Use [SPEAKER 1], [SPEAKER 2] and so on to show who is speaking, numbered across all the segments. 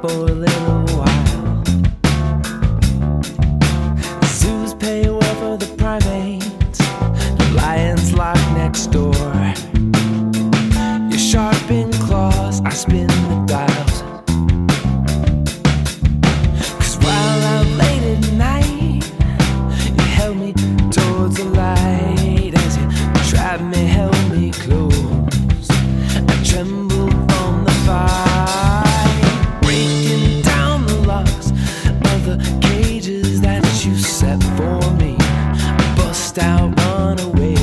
[SPEAKER 1] people out, run away.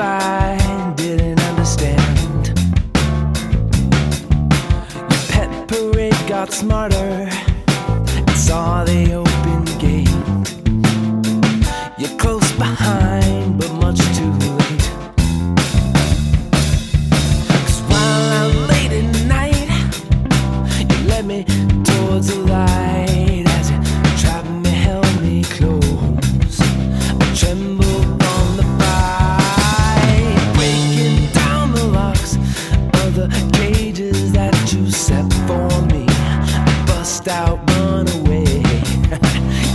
[SPEAKER 1] I didn't understand. Your pet parade got smarter and saw the